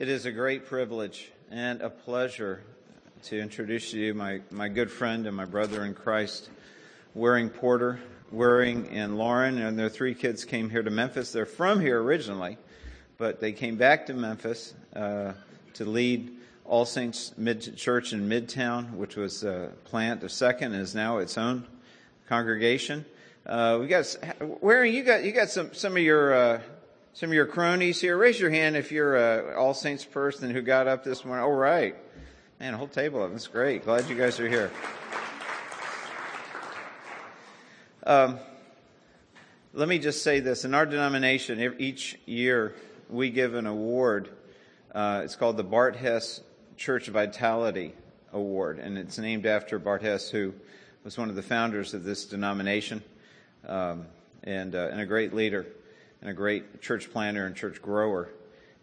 It is a great privilege and a pleasure to introduce to you my, my good friend and my brother in Christ, Waring Porter. Waring and Lauren and their three kids came here to Memphis. They're from here originally, but they came back to Memphis uh, to lead All Saints Mid- Church in Midtown, which was a plant of second and is now its own congregation. Uh, we got Waring, you got you got some some of your uh, some of your cronies here. Raise your hand if you're a All Saints person who got up this morning. All right, man, a whole table of them. That's great. Glad you guys are here. Um, let me just say this: in our denomination, each year we give an award. Uh, it's called the Bart Hess Church Vitality Award, and it's named after Bart Hess, who was one of the founders of this denomination um, and, uh, and a great leader and a great church planter and church grower.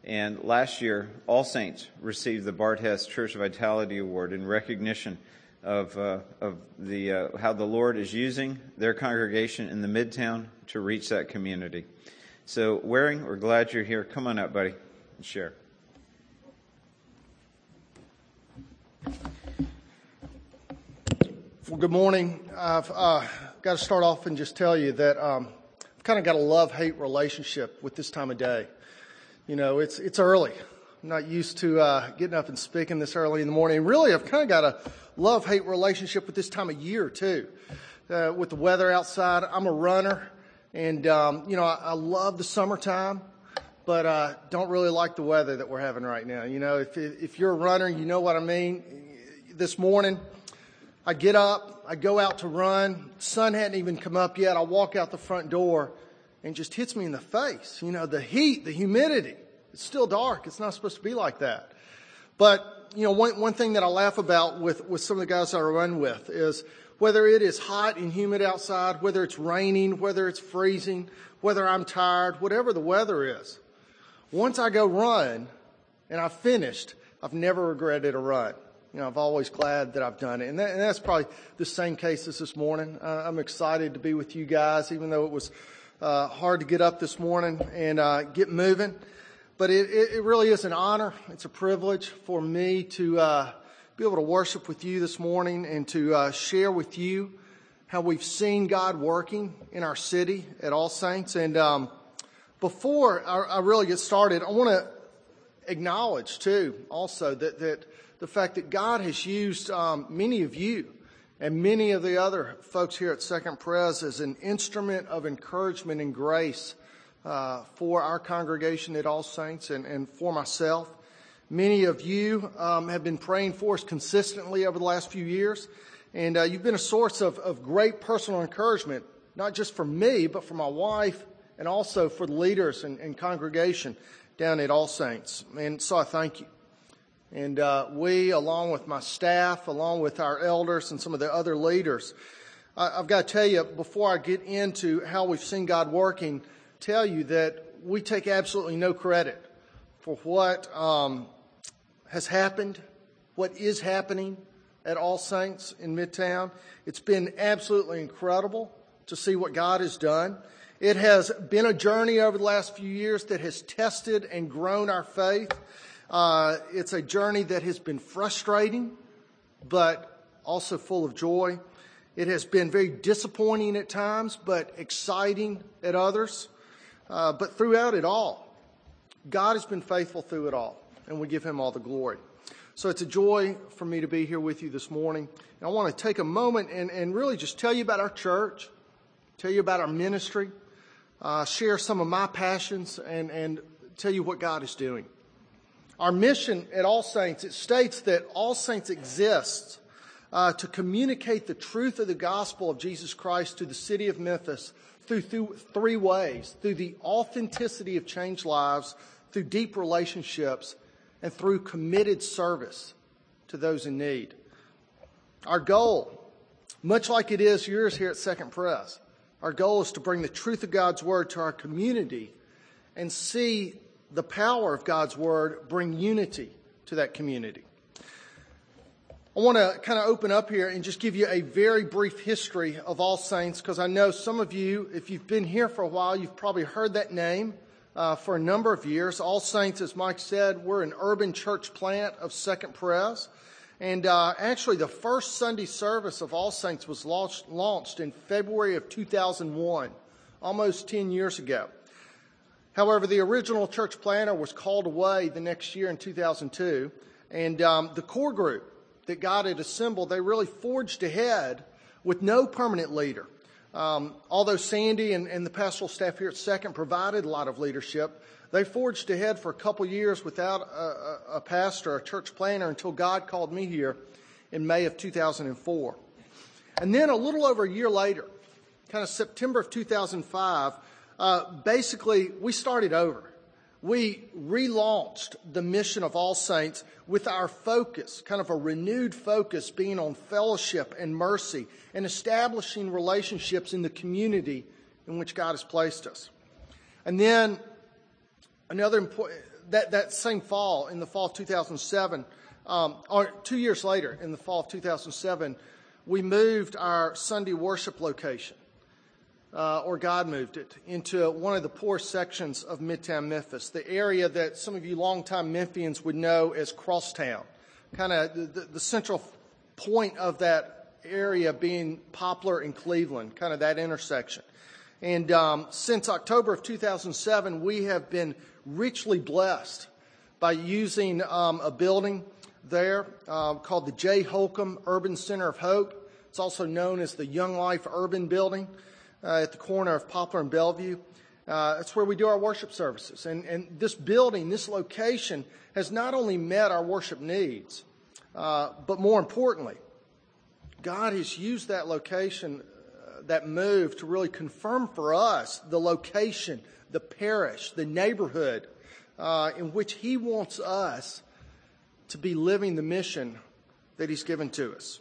And last year, All Saints received the Bart Hess Church Vitality Award in recognition of, uh, of the, uh, how the Lord is using their congregation in the Midtown to reach that community. So, Waring, we're glad you're here. Come on up, buddy, and share. Well, good morning. I've uh, got to start off and just tell you that um, kind of got a love hate relationship with this time of day. You know, it's, it's early. I'm not used to uh, getting up and speaking this early in the morning. Really, I've kind of got a love hate relationship with this time of year, too. Uh, with the weather outside, I'm a runner, and, um, you know, I, I, love the summertime. But uh, don't really like the weather that we're having right now. You know, if if you're a runner, you know what I mean. This morning, I get up, I go out to run. Sun hadn't even come up yet. I walk out the front door and just hits me in the face. You know, the heat, the humidity. It's still dark. It's not supposed to be like that. But, you know, one, one thing that I laugh about with, with some of the guys that I run with is whether it is hot and humid outside, whether it's raining, whether it's freezing, whether I'm tired, whatever the weather is. Once I go run and I've finished, I've never regretted a run. You know, I'm always glad that I've done it. And, that, and that's probably the same case as this morning. Uh, I'm excited to be with you guys, even though it was uh, hard to get up this morning and uh, get moving. But it, it, really is an honor. It's a privilege for me to uh, be able to worship with you this morning and to uh, share with you how we've seen God working in our city at All Saints. And um, before I, I really get started, I want to acknowledge too also that that the fact that God has used um, many of you and many of the other folks here at Second Pres as an instrument of encouragement and grace uh, for our congregation at All Saints and, and for myself. Many of you um, have been praying for us consistently over the last few years, and uh, you've been a source of, of great personal encouragement, not just for me, but for my wife and also for the leaders and, and congregation down at All Saints. And so I thank you. And uh, we, along with my staff, along with our elders and some of the other leaders, I, have got to tell you, before I get into how we've seen God working, tell you that we take absolutely no credit for what um, has happened, what is happening at All Saints in Midtown. It's been absolutely incredible to see what God has done. It has been a journey over the last few years that has tested and grown our faith. Uh, it's a journey that has been frustrating, but also full of joy. It has been very disappointing at times, but exciting at others. Uh, but throughout it all, God has been faithful through it all, and we give Him all the glory. So it's a joy for me to be here with you this morning. And I want to take a moment and, and really just tell you about our church, tell you about our ministry, uh, share some of my passions, and, and tell you what God is doing. Our mission at All Saints, it states that All Saints exists uh, to communicate the truth of the gospel of Jesus Christ to the city of Memphis through, through three ways through the authenticity of changed lives, through deep relationships, and through committed service to those in need. Our goal, much like it is yours here at Second Pres, our goal is to bring the truth of God's Word to our community and see the power of God's Word bring unity to that community. I want to kind of open up here and just give you a very brief history of All Saints because I know some of you, if you've been here for a while, you've probably heard that name uh, for a number of years. All Saints, as Mike said, we're an urban church plant of Second Pres. And uh, actually, the first Sunday service of All Saints was launched, launched in February of 2001, almost 10 years ago. However, the original church planter was called away the next year in 2002, and um, the core group that God had assembled, they really forged ahead with no permanent leader. Um, although Sandy and, and, the pastoral staff here at Second provided a lot of leadership, they forged ahead for a couple years without a, a, a pastor, a church planter, until God called me here in May of 2004. And then a little over a year later, kind of September of 2005, uh, basically, we started over. We relaunched the mission of All Saints with our focus, kind of a renewed focus, being on fellowship and mercy and establishing relationships in the community in which God has placed us. And then another important, that, that same fall, in the fall of 2007, um, or two years later, in the fall of 2007, we moved our Sunday worship location uh, or God moved it, into one of the poor sections of Midtown Memphis, the area that some of you longtime Memphians would know as Crosstown, kind of the, the, central point of that area being Poplar and Cleveland, kind of that intersection. And um, since October of 2007, we have been richly blessed by using um, a building there uh, called the J. Holcomb Urban Center of Hope. It's also known as the Young Life Urban Building at the corner of Poplar and Bellevue. Uh, it's where we do our worship services. And, and this building, this location, has not only met our worship needs, uh, but more importantly, God has used that location, uh, that move, to really confirm for us the location, the parish, the neighborhood uh, in which He wants us to be living the mission that He's given to us.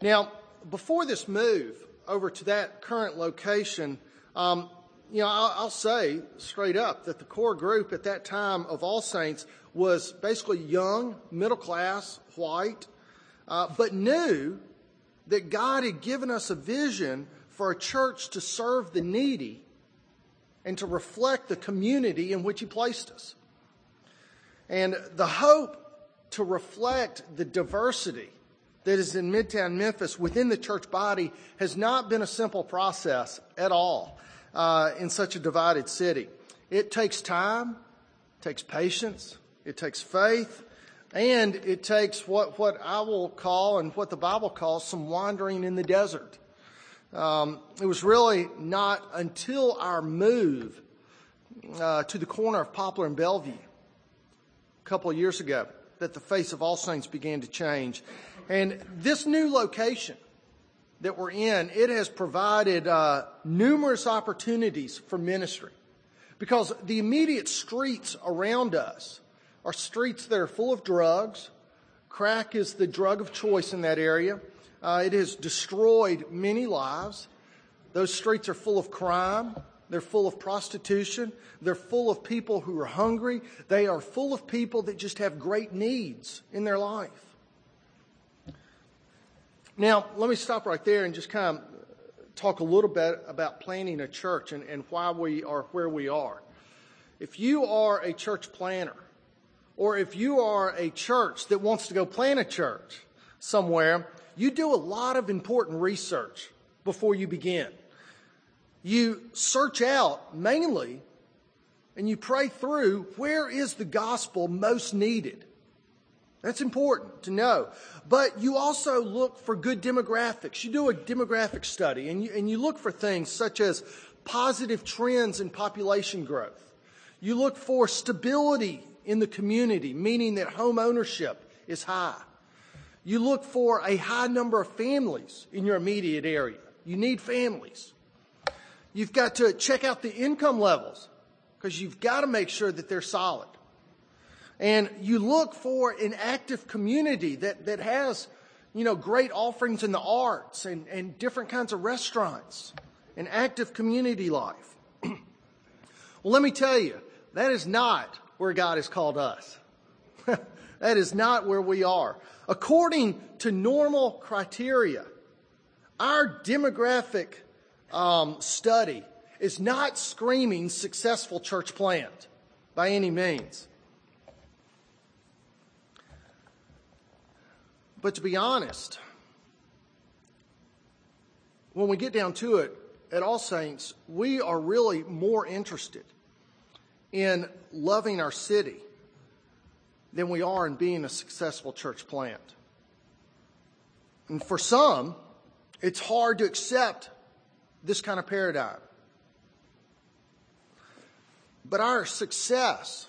Now, before this move, over to that current location, um, you know, I'll, I'll, say straight up that the core group at that time of All Saints was basically young, middle class, white, uh, but knew that God had given us a vision for a church to serve the needy and to reflect the community in which He placed us. And the hope to reflect the diversity that is in Midtown Memphis within the church body has not been a simple process at all uh, in such a divided city. It takes time, it takes patience, it takes faith, and it takes what, what I will call and what the Bible calls some wandering in the desert. Um, it was really not until our move uh, to the corner of Poplar and Bellevue a couple of years ago that the face of All Saints began to change. And this new location that we're in, it has provided uh, numerous opportunities for ministry because the immediate streets around us are streets that are full of drugs. Crack is the drug of choice in that area. Uh, it has destroyed many lives. Those streets are full of crime. They're full of prostitution. They're full of people who are hungry. They are full of people that just have great needs in their life. Now, let me stop right there and just kind of talk a little bit about planning a church and, and why we are where we are. If you are a church planner, or if you are a church that wants to go plant a church somewhere, you do a lot of important research before you begin. You search out mainly and you pray through where is the gospel most needed. That's important to know. But you also look for good demographics. You do a demographic study and you, and you look for things such as positive trends in population growth. You look for stability in the community, meaning that home ownership is high. You look for a high number of families in your immediate area. You need families. You've got to check out the income levels because you've got to make sure that they're solid. And you look for an active community that, that has, you know, great offerings in the arts and, and different kinds of restaurants and active community life. well, let me tell you, that is not where God has called us. that is not where we are. According to normal criteria, our demographic um, study is not screaming successful church plant by any means. But to be honest, when we get down to it, at All Saints, we are really more interested in loving our city than we are in being a successful church plant. And for some, it's hard to accept this kind of paradigm. But our success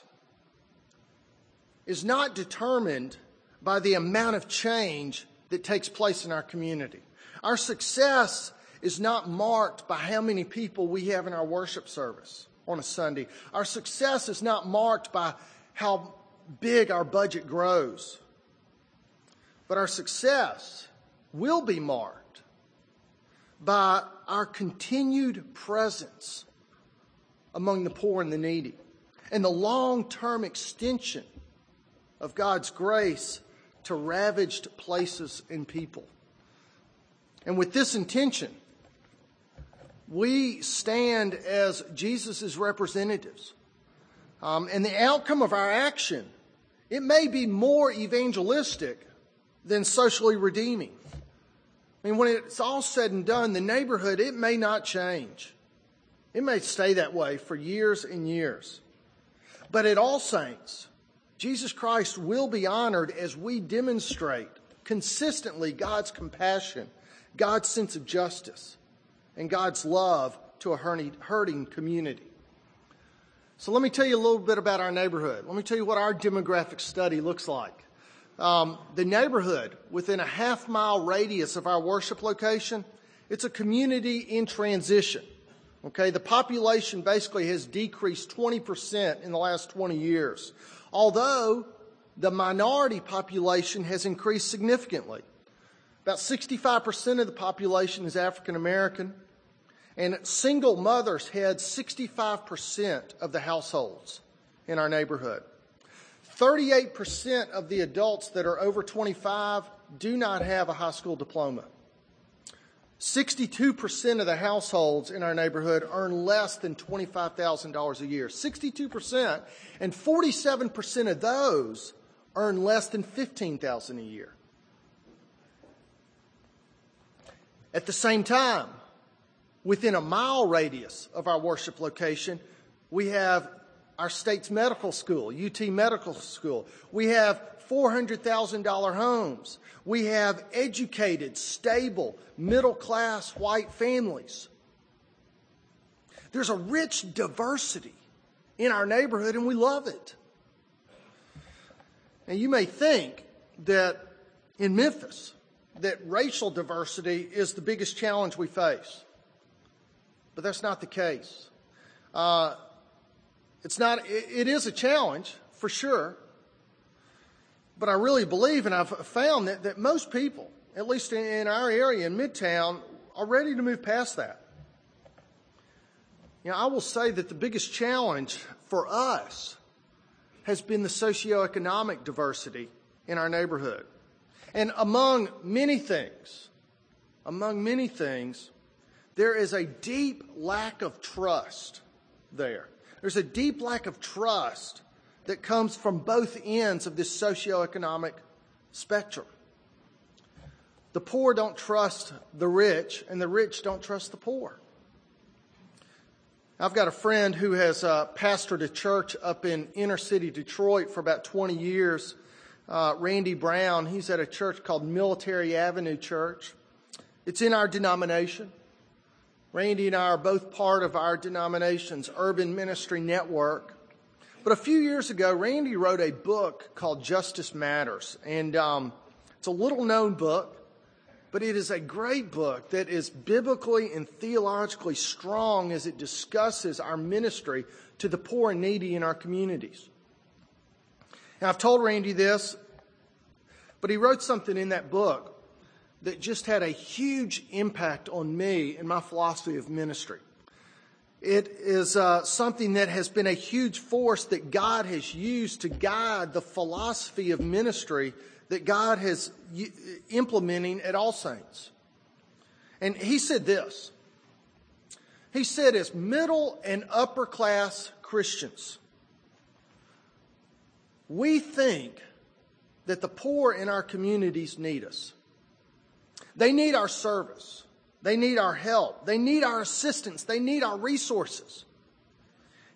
is not determined by the amount of change that takes place in our community. Our success is not marked by how many people we have in our worship service on a Sunday. Our success is not marked by how big our budget grows. But our success will be marked by our continued presence among the poor and the needy and the long term extension of God's grace to ravaged places and people. And with this intention, we stand as Jesus' representatives. Um, and the outcome of our action, it may be more evangelistic than socially redeeming. I mean, when it's all said and done, the neighborhood, it may not change. It may stay that way for years and years. But at All Saints, Jesus Christ will be honored as we demonstrate consistently God's compassion, God's sense of justice, and God's love to a hurting community. So let me tell you a little bit about our neighborhood. Let me tell you what our demographic study looks like. Um, the neighborhood within a half mile radius of our worship location, it's a community in transition. Okay, the population basically has decreased 20% in the last 20 years, although the minority population has increased significantly. About 65% of the population is African American, and single mothers head 65% of the households in our neighborhood. 38% of the adults that are over 25 do not have a high school diploma. 62% of the households in our neighborhood earn less than $25,000 a year. 62%, and 47% of those earn less than 15,000 a year. At the same time, within a mile radius of our worship location, we have our state's medical school, UT Medical School. We have $400,000 homes. We have educated, stable, middle class white families. There's a rich diversity in our neighborhood and we love it. And you may think that in Memphis, that racial diversity is the biggest challenge we face. But that's not the case. Uh, it's not, it, it is a challenge for sure. But I really believe, and I've found that, that most people, at least in, our area in Midtown, are ready to move past that. You know, I will say that the biggest challenge for us has been the socioeconomic diversity in our neighborhood. And among many things, among many things, there is a deep lack of trust there. There's a deep lack of trust that comes from both ends of this socioeconomic spectrum. The poor don't trust the rich, and the rich don't trust the poor. I've got a friend who has uh, pastored a church up in inner city Detroit for about 20 years. Uh, Randy Brown, he's at a church called Military Avenue Church. It's in our denomination. Randy and I are both part of our denomination's urban ministry network. But a few years ago, Randy wrote a book called Justice Matters. And um, it's a little known book, but it is a great book that is biblically and theologically strong as it discusses our ministry to the poor and needy in our communities. Now, I've told Randy this, but he wrote something in that book that just had a huge impact on me and my philosophy of ministry. It is uh, something that has been a huge force that God has used to guide the philosophy of ministry that God has implementing at All Saints. And he said this. He said, as middle and upper class Christians, we think that the poor in our communities need us. They need our service. They need our help. They need our assistance. They need our resources.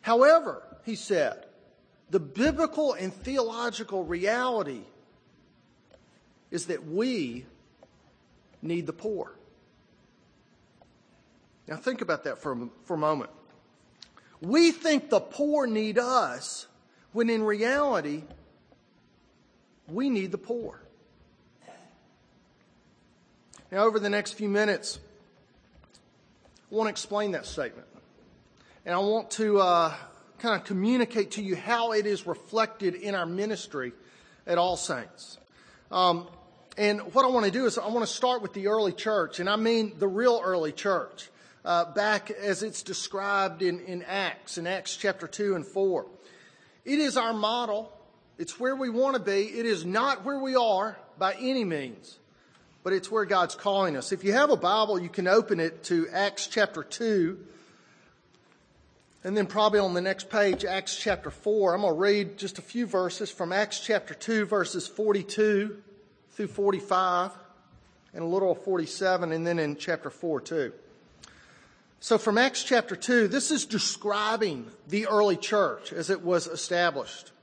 However, he said, the biblical and theological reality is that we need the poor. Now, think about that for a, for a moment. We think the poor need us when in reality, we need the poor. Now, over the next few minutes, I want to explain that statement. And I want to uh, kind of communicate to you how it is reflected in our ministry at All Saints. Um, and what I want to do is I want to start with the early church, and I mean the real early church, uh, back as it's described in, in Acts, in Acts chapter 2 and 4. It is our model. It's where we want to be. It is not where we are by any means, but it's where God's calling us. If you have a Bible, you can open it to Acts chapter 2. And then probably on the next page, Acts chapter 4. I'm going to read just a few verses from Acts chapter 2, verses 42 through 45, and a little of 47, and then in chapter 4 too. So from Acts chapter 2, this is describing the early church as it was established.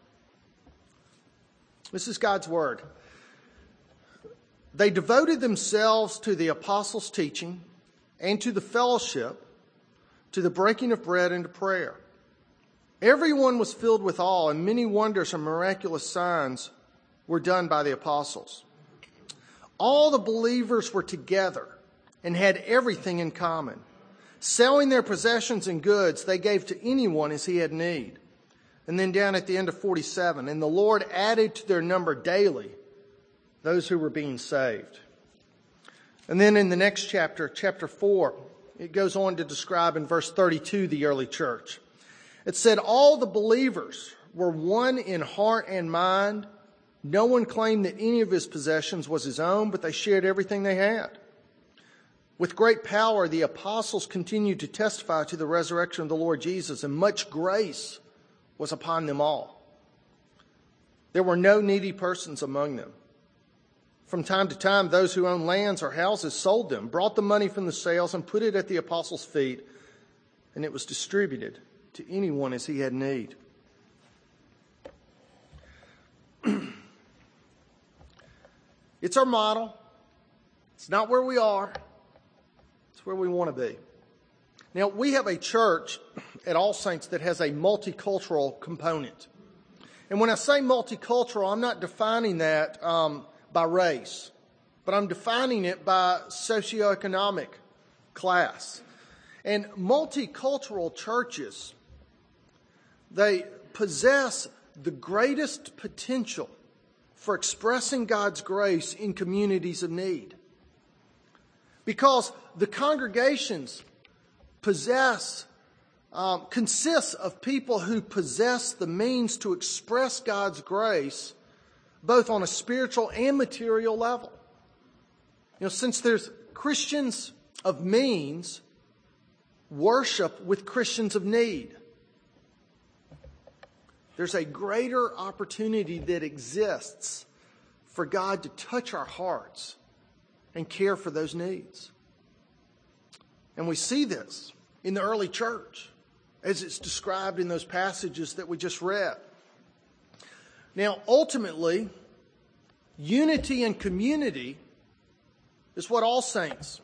This is God's word. They devoted themselves to the apostles' teaching and to the fellowship, to the breaking of bread and to prayer. Everyone was filled with awe, and many wonders and miraculous signs were done by the apostles. All the believers were together and had everything in common. Selling their possessions and goods, they gave to anyone as he had need. And then down at the end of 47, and the Lord added to their number daily those who were being saved. And then in the next chapter, chapter 4, it goes on to describe in verse 32 the early church. It said, All the believers were one in heart and mind. No one claimed that any of his possessions was his own, but they shared everything they had. With great power, the apostles continued to testify to the resurrection of the Lord Jesus, and much grace was upon them all. There were no needy persons among them. From time to time, those who owned lands or houses sold them, brought the money from the sales, and put it at the apostles' feet, and it was distributed to anyone as he had need. It's our model. It's not where we are, it's where we want to be. Now, we have a church at All Saints that has a multicultural component. And when I say multicultural, I'm not defining that um, by race, but I'm defining it by socioeconomic class. And multicultural churches, they possess the greatest potential for expressing God's grace in communities of need. Because the congregations possess, um, consists of people who possess the means to express God's grace both on a spiritual and material level. You know, since there's Christians of means worship with Christians of need. There's a greater opportunity that exists for God to touch our hearts and care for those needs. And we see this in the early church as it's described in those passages that we just read. Now, ultimately, unity and community is what all saints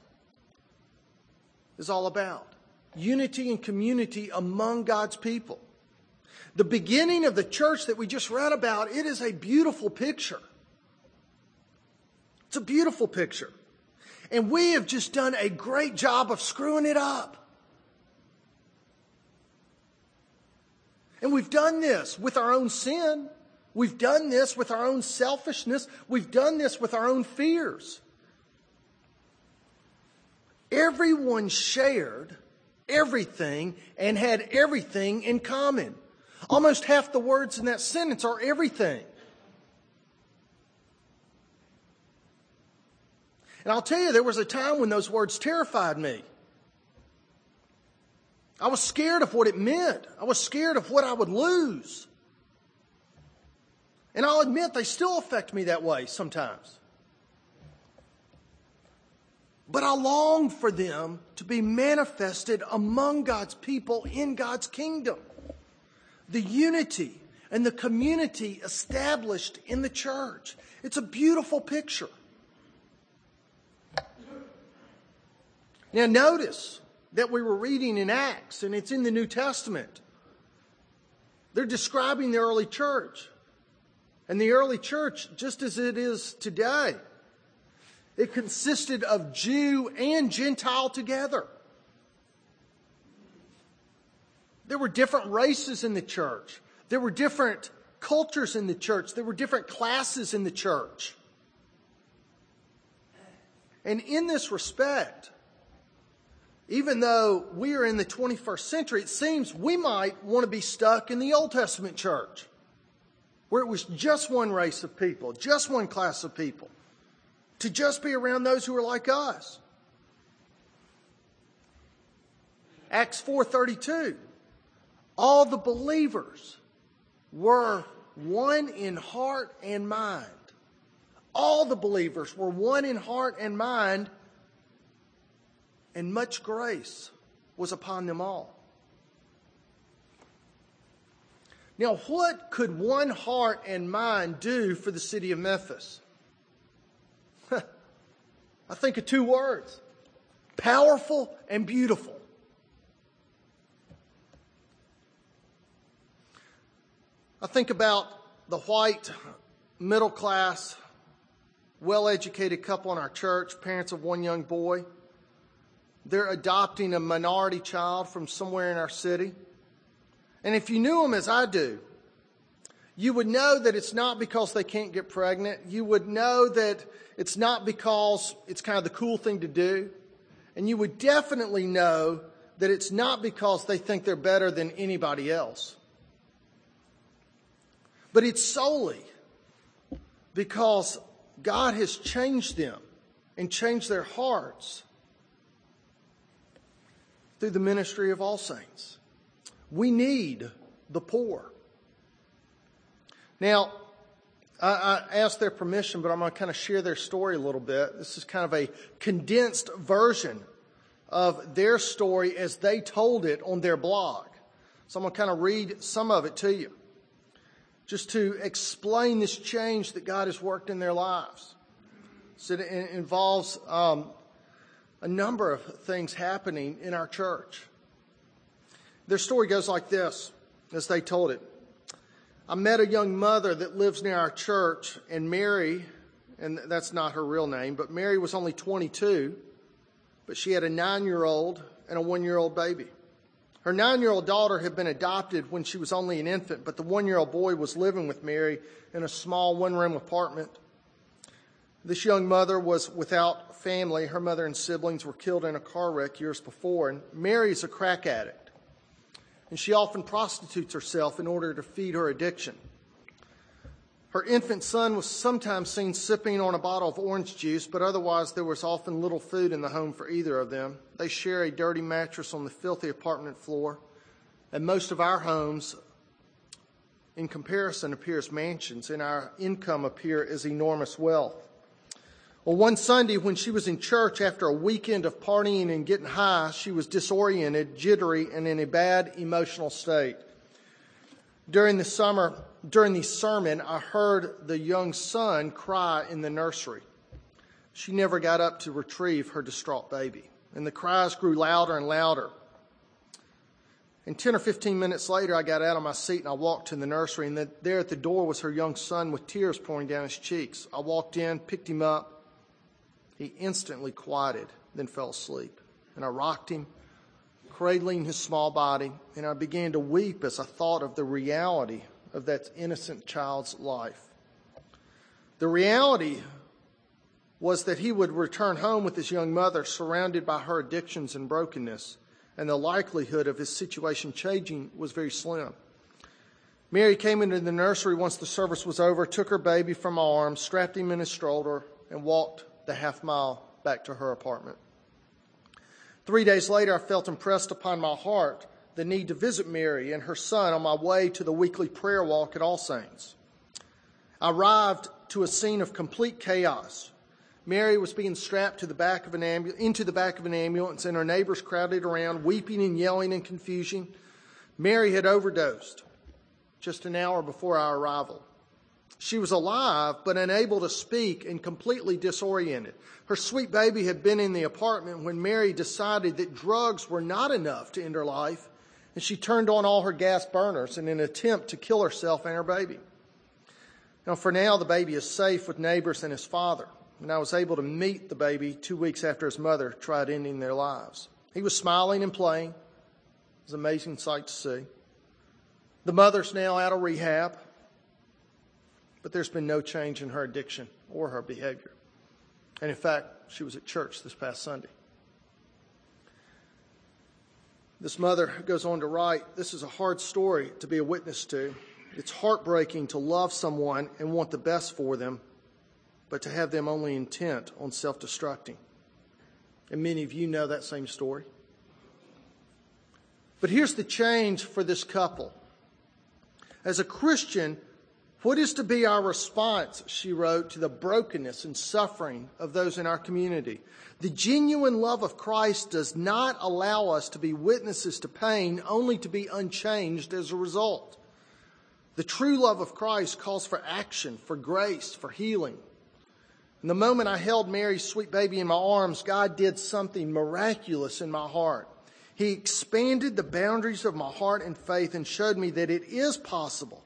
is all about. Unity and community among God's people. The beginning of the church that we just read about, it is a beautiful picture. It's a beautiful picture. And we have just done a great job of screwing it up. And we've done this with our own sin. We've done this with our own selfishness. We've done this with our own fears. Everyone shared everything and had everything in common. Almost half the words in that sentence are everything. And I'll tell you, there was a time when those words terrified me. I was scared of what it meant. I was scared of what I would lose. And I'll admit they still affect me that way sometimes. But I long for them to be manifested among God's people in God's kingdom. The unity and the community established in the church. It's a beautiful picture. Now, notice that we were reading in Acts, and it's in the New Testament. They're describing the early church. And the early church, just as it is today, it consisted of Jew and Gentile together. There were different races in the church. There were different cultures in the church. There were different classes in the church. And in this respect, even though we are in the 21st century, it seems we might want to be stuck in the Old Testament church, where it was just one race of people, just one class of people, to just be around those who are like us. Acts 4:32 All the believers were one in heart and mind. All the believers were one in heart and mind and much grace was upon them all. Now, what could one heart and mind do for the city of Memphis? I think of two words powerful and beautiful. I think about the white, middle class, well educated couple in our church, parents of one young boy. They're adopting a minority child from somewhere in our city. And if you knew them as I do, you would know that it's not because they can't get pregnant. You would know that it's not because it's kind of the cool thing to do. And you would definitely know that it's not because they think they're better than anybody else. But it's solely because God has changed them and changed their hearts through the ministry of all saints. We need the poor. Now, I, I asked their permission, but I'm going to kind of share their story a little bit. This is kind of a condensed version of their story as they told it on their blog. So I'm going to kind of read some of it to you, just to explain this change that God has worked in their lives. So it involves um, a number of things happening in our church. Their story goes like this, as they told it. I met a young mother that lives near our church, and Mary, and that's not her real name, but Mary was only 22, but she had a nine year old and a one year old baby. Her nine year old daughter had been adopted when she was only an infant, but the one year old boy was living with Mary in a small one room apartment. This young mother was without family. Her mother and siblings were killed in a car wreck years before, and Mary's a crack addict. And she often prostitutes herself in order to feed her addiction. Her infant son was sometimes seen sipping on a bottle of orange juice, but otherwise there was often little food in the home for either of them. They share a dirty mattress on the filthy apartment floor, and most of our homes, in comparison, appear as mansions, and our income appear as enormous wealth. Well, one Sunday when she was in church after a weekend of partying and getting high, she was disoriented, jittery, and in a bad emotional state. During the summer, during the sermon, I heard the young son cry in the nursery. She never got up to retrieve her distraught baby, and the cries grew louder and louder. And 10 or 15 minutes later, I got out of my seat and I walked to the nursery, and there at the door was her young son with tears pouring down his cheeks. I walked in, picked him up, he instantly quieted, then fell asleep. And I rocked him, cradling his small body, and I began to weep as I thought of the reality of that innocent child's life. The reality was that he would return home with his young mother, surrounded by her addictions and brokenness, and the likelihood of his situation changing was very slim. Mary came into the nursery once the service was over, took her baby from my arms, strapped him in his stroller, and walked the half mile back to her apartment. Three days later, I felt impressed upon my heart the need to visit Mary and her son on my way to the weekly prayer walk at All Saints. I arrived to a scene of complete chaos. Mary was being strapped to the back of an ambu- into the back of an ambulance, and her neighbors crowded around, weeping and yelling in confusion. Mary had overdosed just an hour before our arrival. She was alive, but unable to speak and completely disoriented. Her sweet baby had been in the apartment when Mary decided that drugs were not enough to end her life, and she turned on all her gas burners in an attempt to kill herself and her baby. Now, for now, the baby is safe with neighbors and his father, and I was able to meet the baby two weeks after his mother tried ending their lives. He was smiling and playing. It was an amazing sight to see. The mother's now out of rehab but there's been no change in her addiction or her behavior. And in fact, she was at church this past Sunday. This mother goes on to write This is a hard story to be a witness to. It's heartbreaking to love someone and want the best for them, but to have them only intent on self destructing. And many of you know that same story. But here's the change for this couple. As a Christian, what is to be our response, she wrote, to the brokenness and suffering of those in our community? The genuine love of Christ does not allow us to be witnesses to pain, only to be unchanged as a result. The true love of Christ calls for action, for grace, for healing. In the moment I held Mary's sweet baby in my arms, God did something miraculous in my heart. He expanded the boundaries of my heart and faith and showed me that it is possible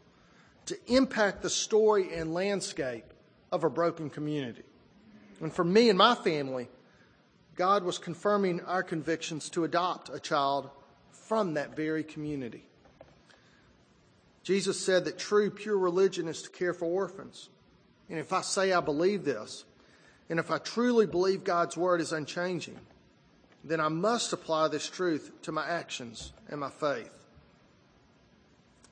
to impact the story and landscape of a broken community. And for me and my family, God was confirming our convictions to adopt a child from that very community. Jesus said that true, pure religion is to care for orphans. And if I say I believe this, and if I truly believe God's word is unchanging, then I must apply this truth to my actions and my faith.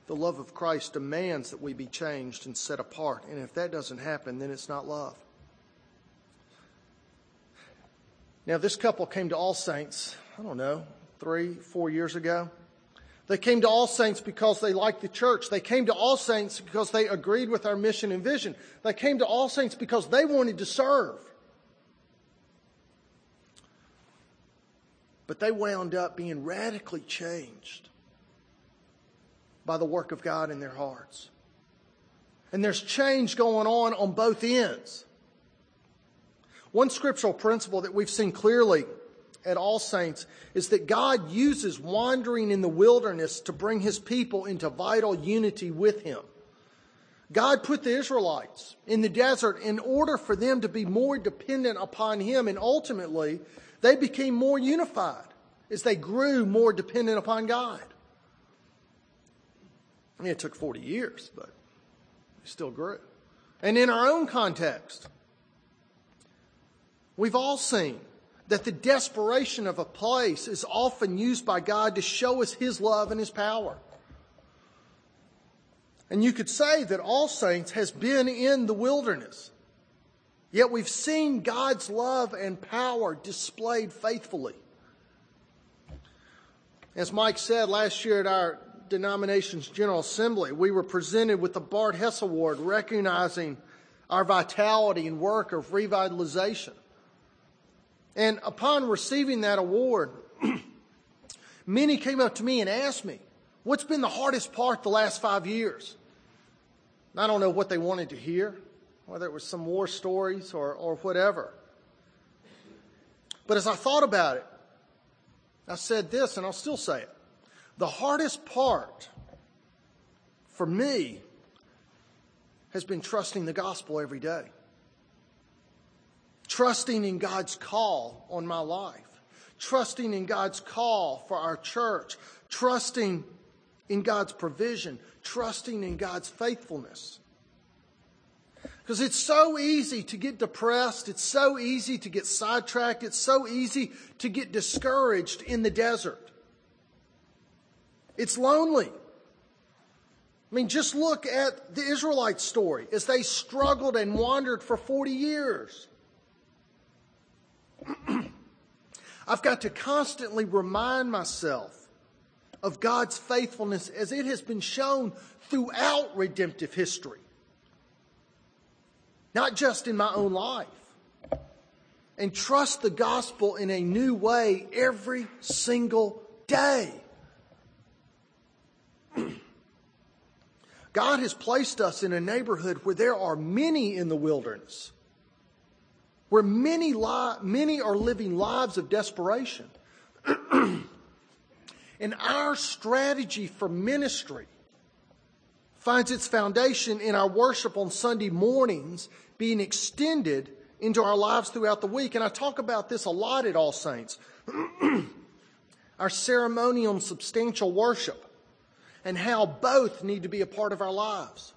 The love of Christ demands that we be changed and set apart. And if that doesn't happen, then it's not love. Now, this couple came to All Saints, I don't know, three, four years ago. They came to All Saints because they liked the church. They came to All Saints because they agreed with our mission and vision. They came to All Saints because they wanted to serve. But they wound up being radically changed by the work of God in their hearts. And there's change going on on both ends. One scriptural principle that we've seen clearly at All Saints is that God uses wandering in the wilderness to bring his people into vital unity with him. God put the Israelites in the desert in order for them to be more dependent upon him, and ultimately, they became more unified as they grew more dependent upon God. Mean, it took 40 years, but we still grew. And in our own context, we've all seen that the desperation of a place is often used by God to show us His love and His power. And you could say that All Saints has been in the wilderness. Yet we've seen God's love and power displayed faithfully. As Mike said last year at our denomination's General Assembly, we were presented with the Bart Hess Award recognizing our vitality and work of revitalization. And upon receiving that award, many came up to me and asked me, What's been the hardest part the last five years? And I don't know what they wanted to hear, whether it was some war stories or, or whatever. But as I thought about it, I said this, and I'll still say it. The hardest part for me has been trusting the gospel every day. Trusting in God's call on my life. Trusting in God's call for our church. Trusting in God's provision. Trusting in God's faithfulness. Because it's so easy to get depressed. It's so easy to get sidetracked. It's so easy to get discouraged in the desert. It's lonely. I mean, just look at the Israelite story as they struggled and wandered for 40 years. I've got to constantly remind myself of God's faithfulness as it has been shown throughout redemptive history, not just in my own life. And trust the gospel in a new way every single day. God has placed us in a neighborhood where there are many in the wilderness, where many, li- many are living lives of desperation. and our strategy for ministry finds its foundation in our worship on Sunday mornings being extended into our lives throughout the week. And I talk about this a lot at All Saints. our ceremonial substantial worship and how both need to be a part of our lives.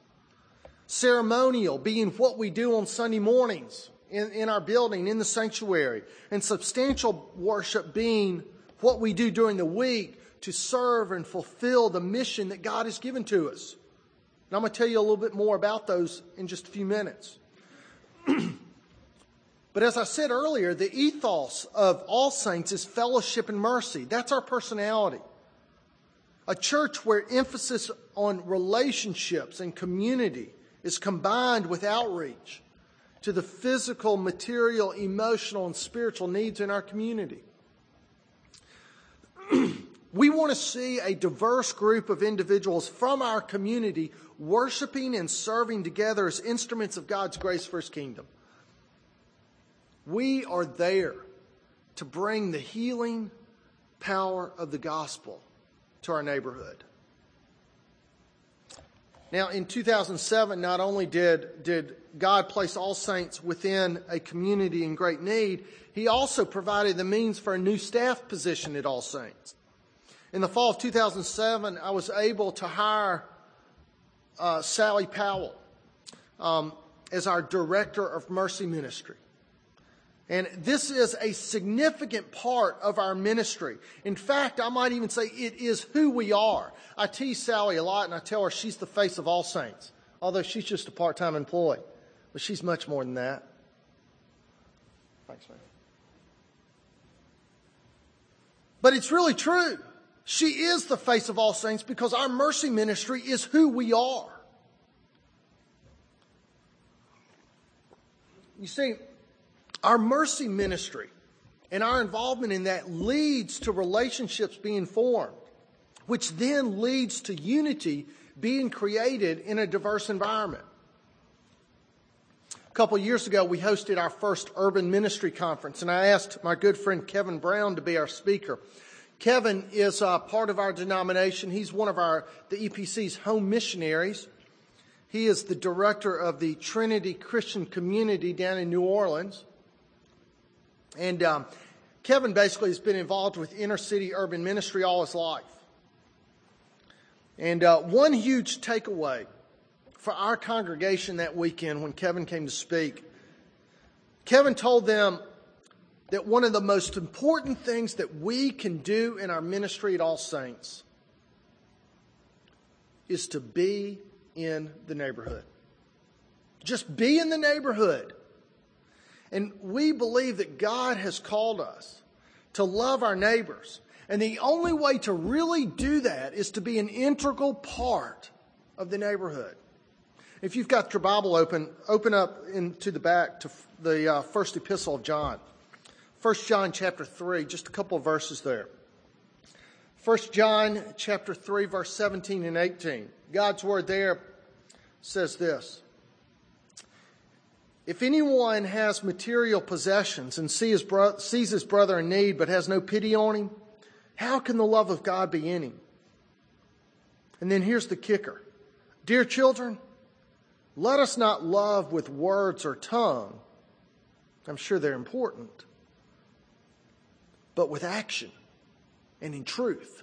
Ceremonial being what we do on Sunday mornings in, in our building, in the sanctuary, and substantial worship being what we do during the week to serve and fulfill the mission that God has given to us. And I'm going to tell you a little bit more about those in just a few minutes. but as I said earlier, the ethos of All Saints is fellowship and mercy. That's our personality. A church where emphasis on relationships and community is combined with outreach to the physical, material, emotional, and spiritual needs in our community. we want to see a diverse group of individuals from our community worshiping and serving together as instruments of God's grace for His kingdom. We are there to bring the healing power of the gospel to our neighborhood. Now, in 2007, not only did, did God place all saints within a community in great need, He also provided the means for a new staff position at All Saints. In the fall of 2007, I was able to hire uh, Sally Powell um, as our director of mercy ministry. And this is a significant part of our ministry. In fact, I might even say it is who we are. I tease Sally a lot and I tell her she's the face of all saints, although she's just a part time employee. But she's much more than that. Thanks, man. But it's really true. She is the face of all saints because our mercy ministry is who we are. You see, our mercy ministry and our involvement in that leads to relationships being formed, which then leads to unity being created in a diverse environment. A couple years ago, we hosted our first urban ministry conference, and I asked my good friend Kevin Brown to be our speaker. Kevin is a part of our denomination. He's one of our the EPC's home missionaries. He is the director of the Trinity Christian Community down in New Orleans. And um, Kevin basically has been involved with inner city urban ministry all his life. And uh, one huge takeaway for our congregation that weekend when Kevin came to speak, Kevin told them that one of the most important things that we can do in our ministry at All Saints is to be in the neighborhood. Just be in the neighborhood. And we believe that God has called us to love our neighbors. And the only way to really do that is to be an integral part of the neighborhood. If you've got your Bible open, open up into the back to the uh, first epistle of John. 1 John chapter 3, just a couple of verses there. 1 John chapter 3, verse 17 and 18. God's word there says this if anyone has material possessions and see his bro- sees his brother in need but has no pity on him, how can the love of God be in him? And then here's the kicker. Dear children, let us not love with words or tongue. I'm sure they're important. But with action and in truth.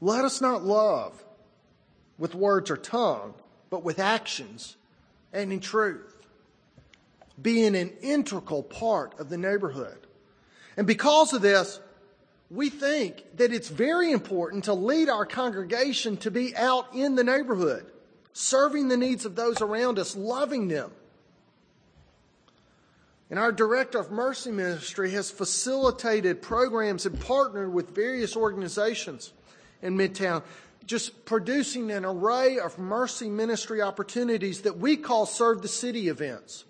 Let us not love with words or tongue, but with actions and in truth, being an integral part of the neighborhood. And because of this, we think that it's very important to lead our congregation to be out in the neighborhood, serving the needs of those around us, loving them. And our director of mercy ministry has facilitated programs and partnered with various organizations in Midtown, just producing an array of mercy ministry opportunities that we call Serve the City events.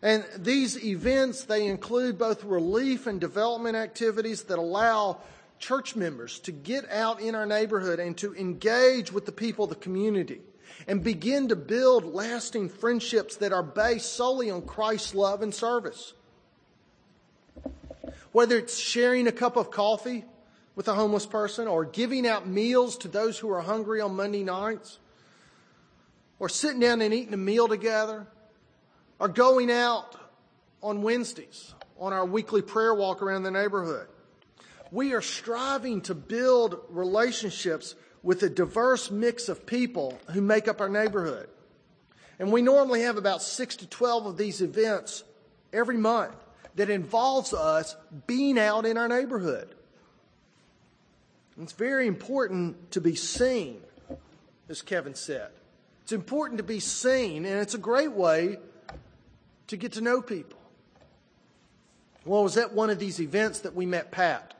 And these events, they include both relief and development activities that allow church members to get out in our neighborhood and to engage with the people of the community and begin to build lasting friendships that are based solely on Christ's love and service. Whether it's sharing a cup of coffee with a homeless person or giving out meals to those who are hungry on Monday nights or sitting down and eating a meal together or going out on Wednesdays on our weekly prayer walk around the neighborhood. We are striving to build relationships with a diverse mix of people who make up our neighborhood. And we normally have about six to 12 of these events every month that involves us being out in our neighborhood. It's very important to be seen, as Kevin said. It's important to be seen, and it's a great way to get to know people. Well, was at one of these events that we met Pat.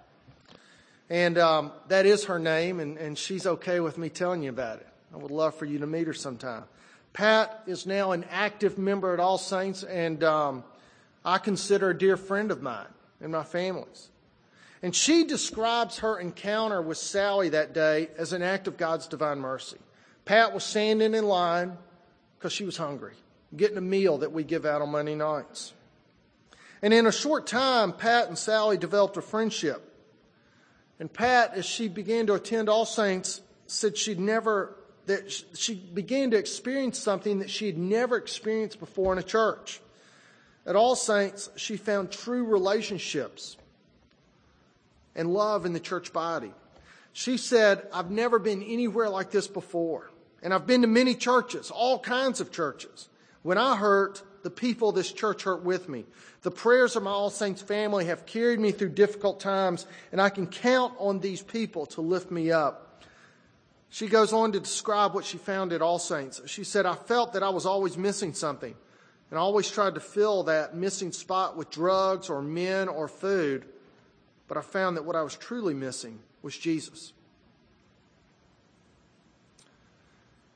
And um, that is her name, and, and she's okay with me telling you about it. I would love for you to meet her sometime. Pat is now an active member at All Saints, and um, I consider a dear friend of mine and my family's. And she describes her encounter with Sally that day as an act of God's divine mercy. Pat was standing in line because she was hungry getting a meal that we give out on Monday nights. And in a short time, Pat and Sally developed a friendship. And Pat, as she began to attend All Saints, said she'd never, that she began to experience something that she had never experienced before in a church. At All Saints, she found true relationships and love in the church body. She said, I've never been anywhere like this before. And I've been to many churches, all kinds of churches. When I hurt, the people of this church hurt with me. The prayers of my All Saints family have carried me through difficult times, and I can count on these people to lift me up. She goes on to describe what she found at All Saints. She said, I felt that I was always missing something, and I always tried to fill that missing spot with drugs or men or food, but I found that what I was truly missing was Jesus.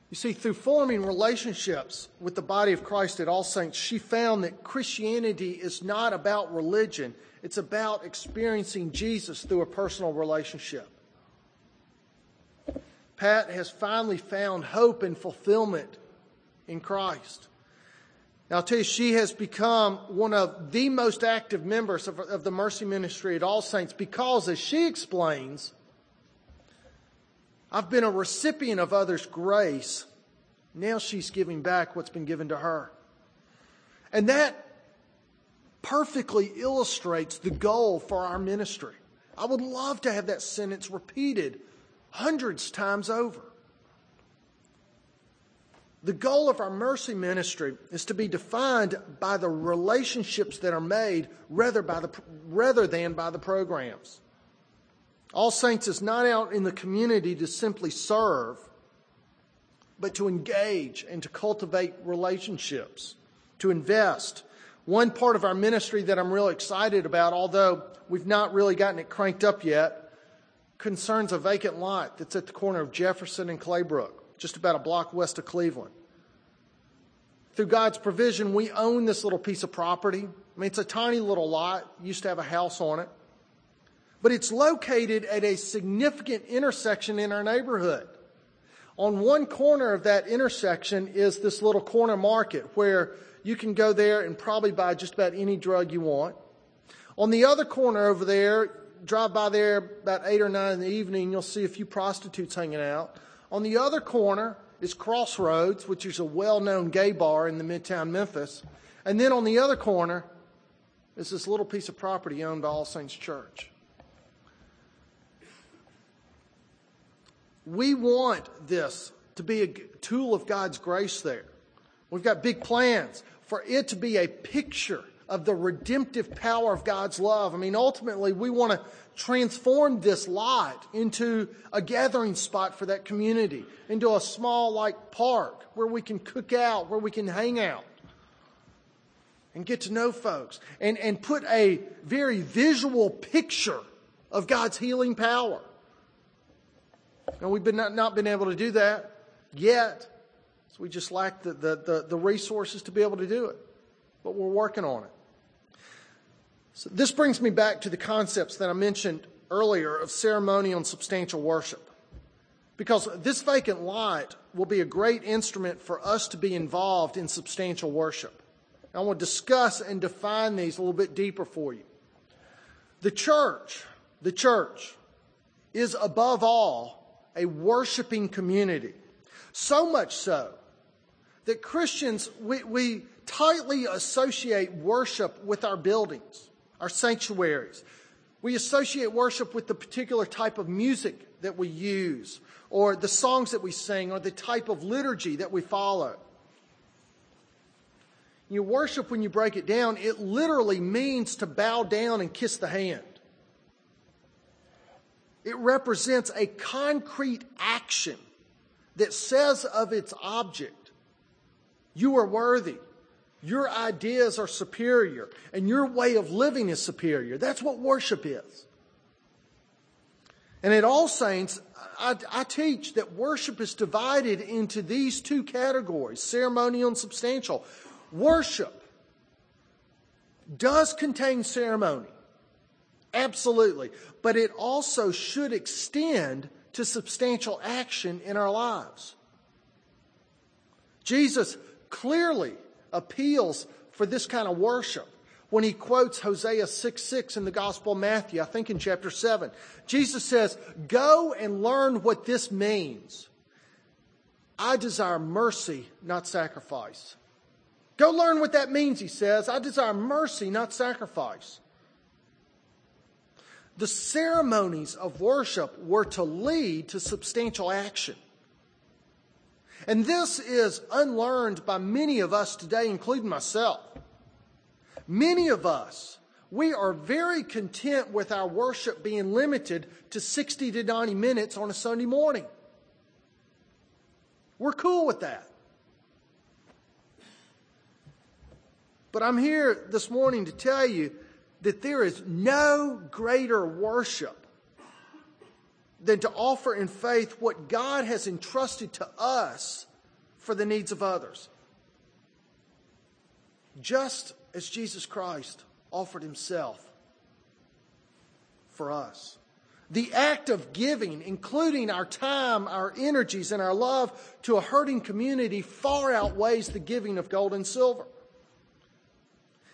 You see, through forming relationships with the body of Christ at All Saints, she found that Christianity is not about religion, it's about experiencing Jesus through a personal relationship. Pat has finally found hope and fulfillment in Christ. Now, I'll tell you, she has become one of the most active members of, of the Mercy Ministry at All Saints because, as she explains, I've been a recipient of others' grace. Now she's giving back what's been given to her. And that perfectly illustrates the goal for our ministry. I would love to have that sentence repeated hundreds times over. The goal of our mercy ministry is to be defined by the relationships that are made rather, by the, rather than by the programs. All Saints is not out in the community to simply serve, but to engage and to cultivate relationships, to invest. One part of our ministry that I'm really excited about, although we've not really gotten it cranked up yet, concerns a vacant lot that's at the corner of Jefferson and Claybrook, just about a block west of Cleveland. Through God's provision, we own this little piece of property. I mean, it's a tiny little lot, used to have a house on it but it's located at a significant intersection in our neighborhood. On one corner of that intersection is this little corner market where you can go there and probably buy just about any drug you want. On the other corner over there, drive by there about eight or nine in the evening, you'll see a few prostitutes hanging out. On the other corner is Crossroads, which is a well-known gay bar in the Midtown Memphis. And then on the other corner is this little piece of property owned by All Saints Church. We want this to be a tool of God's grace there. We've got big plans for it to be a picture of the redemptive power of God's love. I mean, ultimately, we want to transform this lot into a gathering spot for that community, into a small, like, park where we can cook out, where we can hang out. and get to know folks and, and put a very visual picture of God's healing power. And we've been not, not been able to do that yet. So we just lack the, the, the, the resources to be able to do it. But we're working on it. So this brings me back to the concepts that I mentioned earlier of ceremonial and substantial worship. Because this vacant lot will be a great instrument for us to be involved in substantial worship. I want to discuss and define these a little bit deeper for you. The church, the church, is above all a worshiping community. So much so that Christians, we, we tightly associate worship with our buildings, our sanctuaries. We associate worship with the particular type of music that we use, or the songs that we sing, or the type of liturgy that we follow. You worship, when you break it down, it literally means to bow down and kiss the hand. It represents a concrete action that says of its object, you are worthy. Your ideas are superior and your way of living is superior. That's what worship is. And at All Saints, I, I, teach that worship is divided into these two categories ceremonial and substantial. Worship does contain ceremony, absolutely, but it also should extend to substantial action in our lives. Jesus clearly appeals for this kind of worship when he quotes Hosea 6 6 in the Gospel of Matthew, I think in chapter 7. Jesus says, Go and learn what this means. I desire mercy, not sacrifice. Go learn what that means, he says. I desire mercy, not sacrifice. The ceremonies of worship were to lead to substantial action. And this is unlearned by many of us today, including myself. Many of us, we are very content with our worship being limited to 60 to 90 minutes on a Sunday morning. We're cool with that. But I'm here this morning to tell you that there is no greater worship than to offer in faith what God has entrusted to us for the needs of others. Just as Jesus Christ offered himself for us. The act of giving, including our time, our energies, and our love to a hurting community, far outweighs the giving of gold and silver.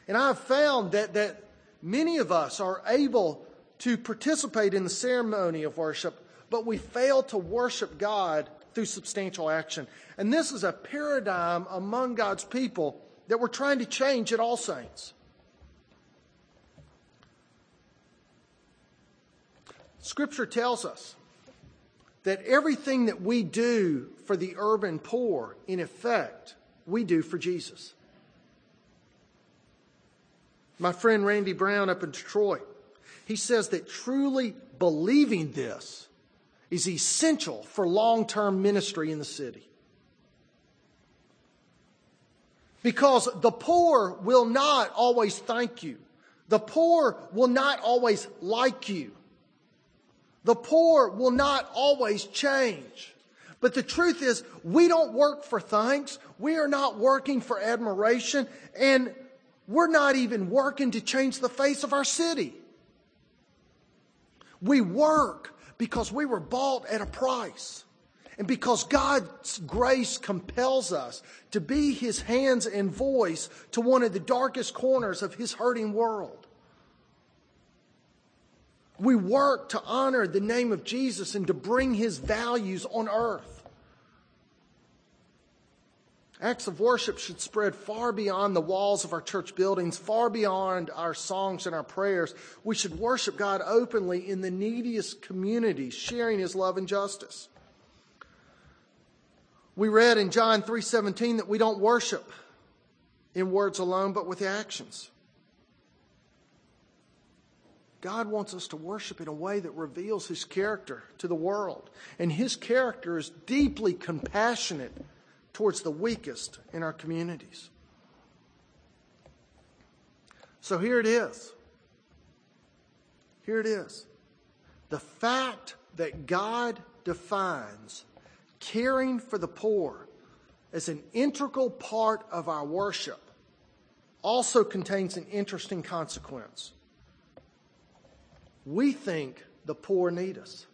And I've found that, that many of us are able to participate in the ceremony of worship, but we fail to worship God through substantial action. And this is a paradigm among God's people that we're trying to change at All Saints. Scripture tells us that everything that we do for the urban poor, in effect, we do for Jesus. My friend Randy Brown up in Detroit, he says that truly believing this is essential for long term ministry in the city. Because the poor will not always thank you. The poor will not always like you. The poor will not always change. But the truth is, we don't work for thanks. We are not working for admiration. And we're not even working to change the face of our city. We work because we were bought at a price. And because God's grace compels us to be his hands and voice to one of the darkest corners of his hurting world. We work to honor the name of Jesus and to bring his values on earth. Acts of worship should spread far beyond the walls of our church buildings, far beyond our songs and our prayers. We should worship God openly in the neediest communities, sharing his love and justice. We read in John 3:17 that we don't worship in words alone but with actions. God wants us to worship in a way that reveals his character to the world. And his character is deeply compassionate towards the weakest in our communities. So here it is. Here it is. The fact that God defines caring for the poor as an integral part of our worship also contains an interesting consequence. We think the poor need us,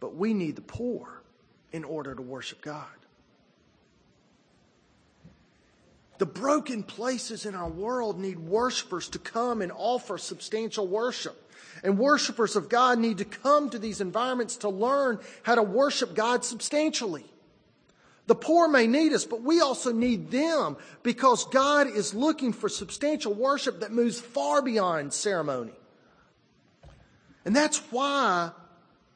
but we need the poor in order to worship God. The broken places in our world need worshipers to come and offer substantial worship. And worshipers of God need to come to these environments to learn how to worship God substantially. The poor may need us, but we also need them because God is looking for substantial worship that moves far beyond ceremony. And that's why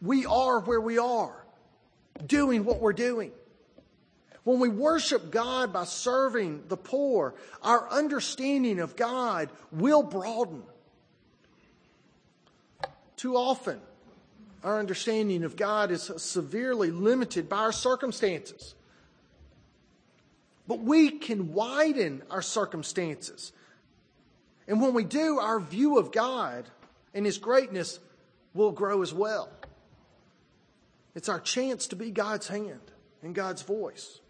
we are where we are, doing what we're doing. When we worship God by serving the poor, our understanding of God will broaden. Too often, our understanding of God is severely limited by our circumstances. But we can widen our circumstances. And when we do, our view of God and His greatness will grow as well. It's our chance to be God's hand and God's voice.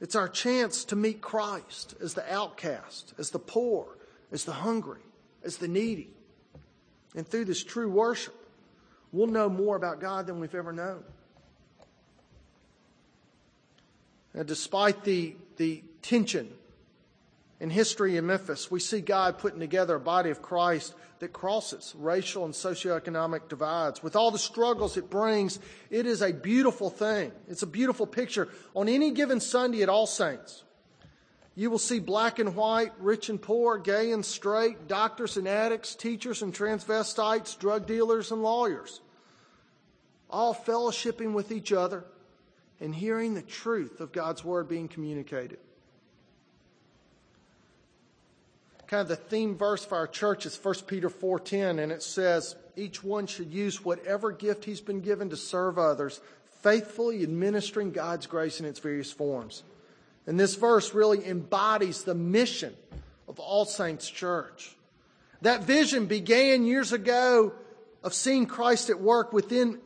It's our chance to meet Christ as the outcast, as the poor, as the hungry, as the needy. And through this true worship, we'll know more about God than we've ever known. Now, despite the, the tension in history in Memphis, we see God putting together a body of Christ that crosses racial and socioeconomic divides. With all the struggles it brings, it is a beautiful thing. It's a beautiful picture. On any given Sunday at All Saints, you will see black and white, rich and poor, gay and straight, doctors and addicts, teachers and transvestites, drug dealers and lawyers, all fellowshipping with each other and hearing the truth of God's word being communicated. Kind of the theme verse for our church is 1 Peter 4:10 and it says each one should use whatever gift he's been given to serve others, faithfully administering God's grace in its various forms. And this verse really embodies the mission of All Saints Church. That vision began years ago of seeing Christ at work within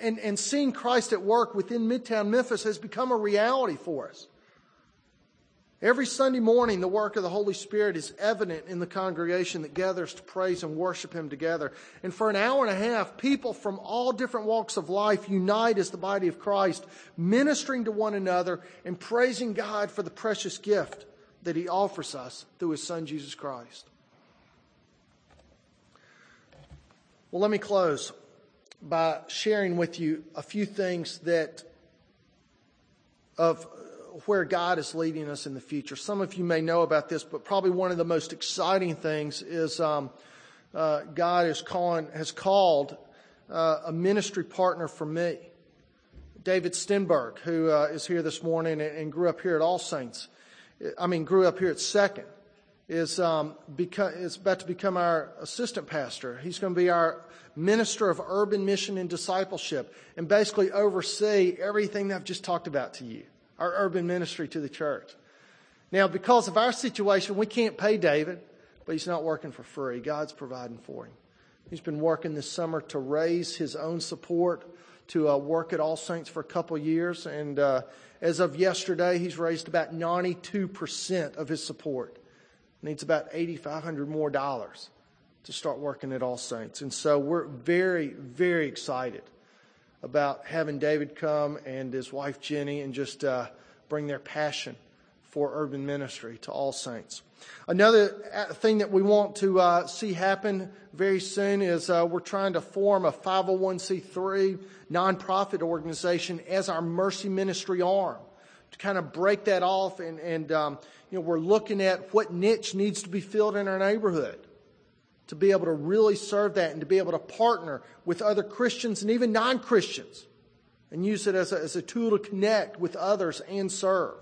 and, and seeing Christ at work within Midtown Memphis has become a reality for us. Every Sunday morning, the work of the Holy Spirit is evident in the congregation that gathers to praise and worship Him together. And for an hour and a half, people from all different walks of life unite as the body of Christ, ministering to one another and praising God for the precious gift that He offers us through His Son, Jesus Christ. Well, let me close by sharing with you a few things that of where God is leading us in the future. Some of you may know about this, but probably one of the most exciting things is um, uh, God is calling, has called uh, a ministry partner for me. David Stenberg, who uh, is here this morning and, and, grew up here at All Saints, I mean, grew up here at Second, is, um, is about to become our assistant pastor. He's going to be our minister of urban mission and discipleship and basically oversee everything that I've just talked about to you, our urban ministry to the church. Now, because of our situation, we can't pay David, but he's not working for free. God's providing for him. He's been working this summer to raise his own support to uh, work at All Saints for a couple years. And uh, as of yesterday, he's raised about 92% of his support. Needs about 8,500 more dollars to start working at All Saints. And so we're very, very excited about having David come and his wife Jenny and just uh, bring their passion for urban ministry to All Saints. Another uh, thing that we want to uh, see happen very soon is uh, we're trying to form a 501c3 nonprofit organization as our mercy ministry arm to kind of break that off and, and um, you know we're looking at what niche needs to be filled in our neighborhood to be able to really serve that and to be able to partner with other Christians and even non Christians and use it as a, as a tool to connect with others and serve.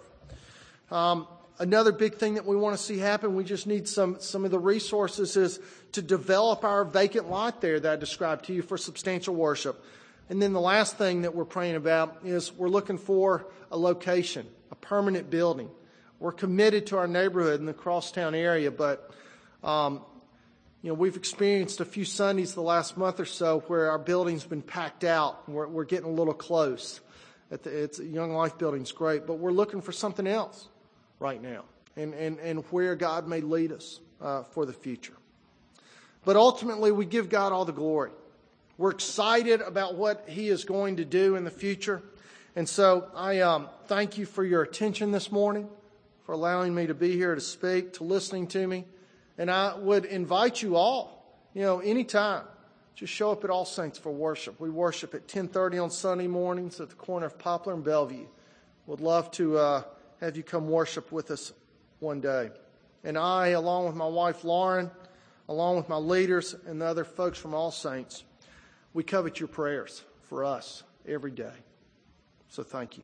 Um, another big thing that we want to see happen, we just need some, some of the resources, is to develop our vacant lot there that I described to you for substantial worship. And then the last thing that we're praying about is we're looking for a location, a permanent building We're committed to our neighborhood in the crosstown area, but um, you know we've experienced a few Sundays the last month or so where our building's been packed out. We're, we're getting a little close. The, it's Young Life building's great, but we're looking for something else right now, and and and where God may lead us uh, for the future. But ultimately, we give God all the glory. We're excited about what He is going to do in the future. And so I um, thank you for your attention this morning, for allowing me to be here to speak, to listening to me. And I would invite you all, you know, anytime, just show up at All Saints for worship. We worship at 10:30 on Sunday mornings at the corner of Poplar and Bellevue. Would love to uh, have you come worship with us one day. And I, along with my wife Lauren, along with my leaders and the other folks from All Saints, we covet your prayers for us every day. So thank you.